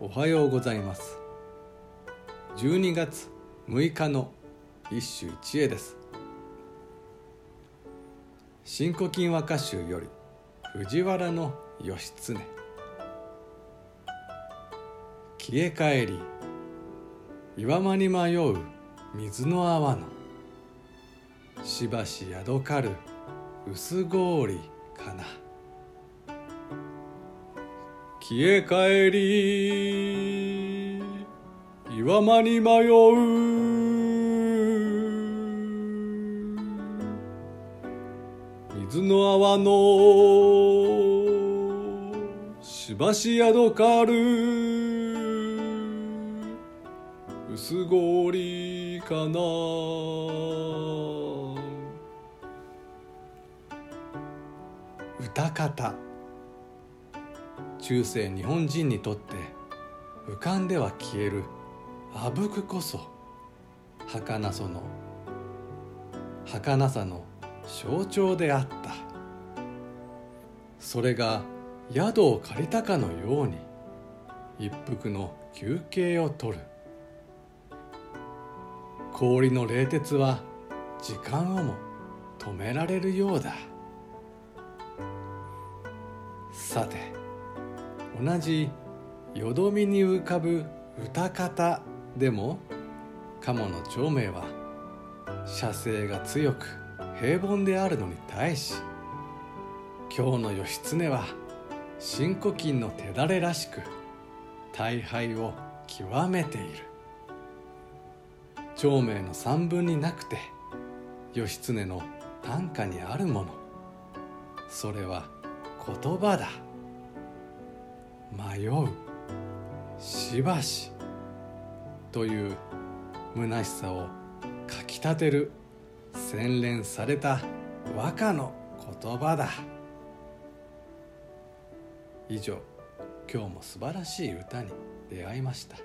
おはようございます。12月6日の一首一会です「新古今和歌集」より藤原の義経。消え帰り岩間に迷う水の泡のしばし宿かる薄氷かな。消え帰り岩間に迷う。水の泡のしばし宿かる。薄氷かな。歌方。中世日本人にとって浮かんでは消える。あぶくこそ儚さの儚さの象徴であった。それが宿を借りたかのように一服の休憩をとる。氷の冷徹は時間をも止められるようだ。さて同じよどみに浮かぶ歌方でも鴨の長明は射精が強く平凡であるのに対し今日の義経は新古今の手だれらしく大敗を極めている。長明の三分になくて義経の短歌にあるもの。それは言葉だ。迷うしばしという虚しさをかきたてる洗練された和歌の言葉だ。以上今日も素晴らしい歌に出会いました。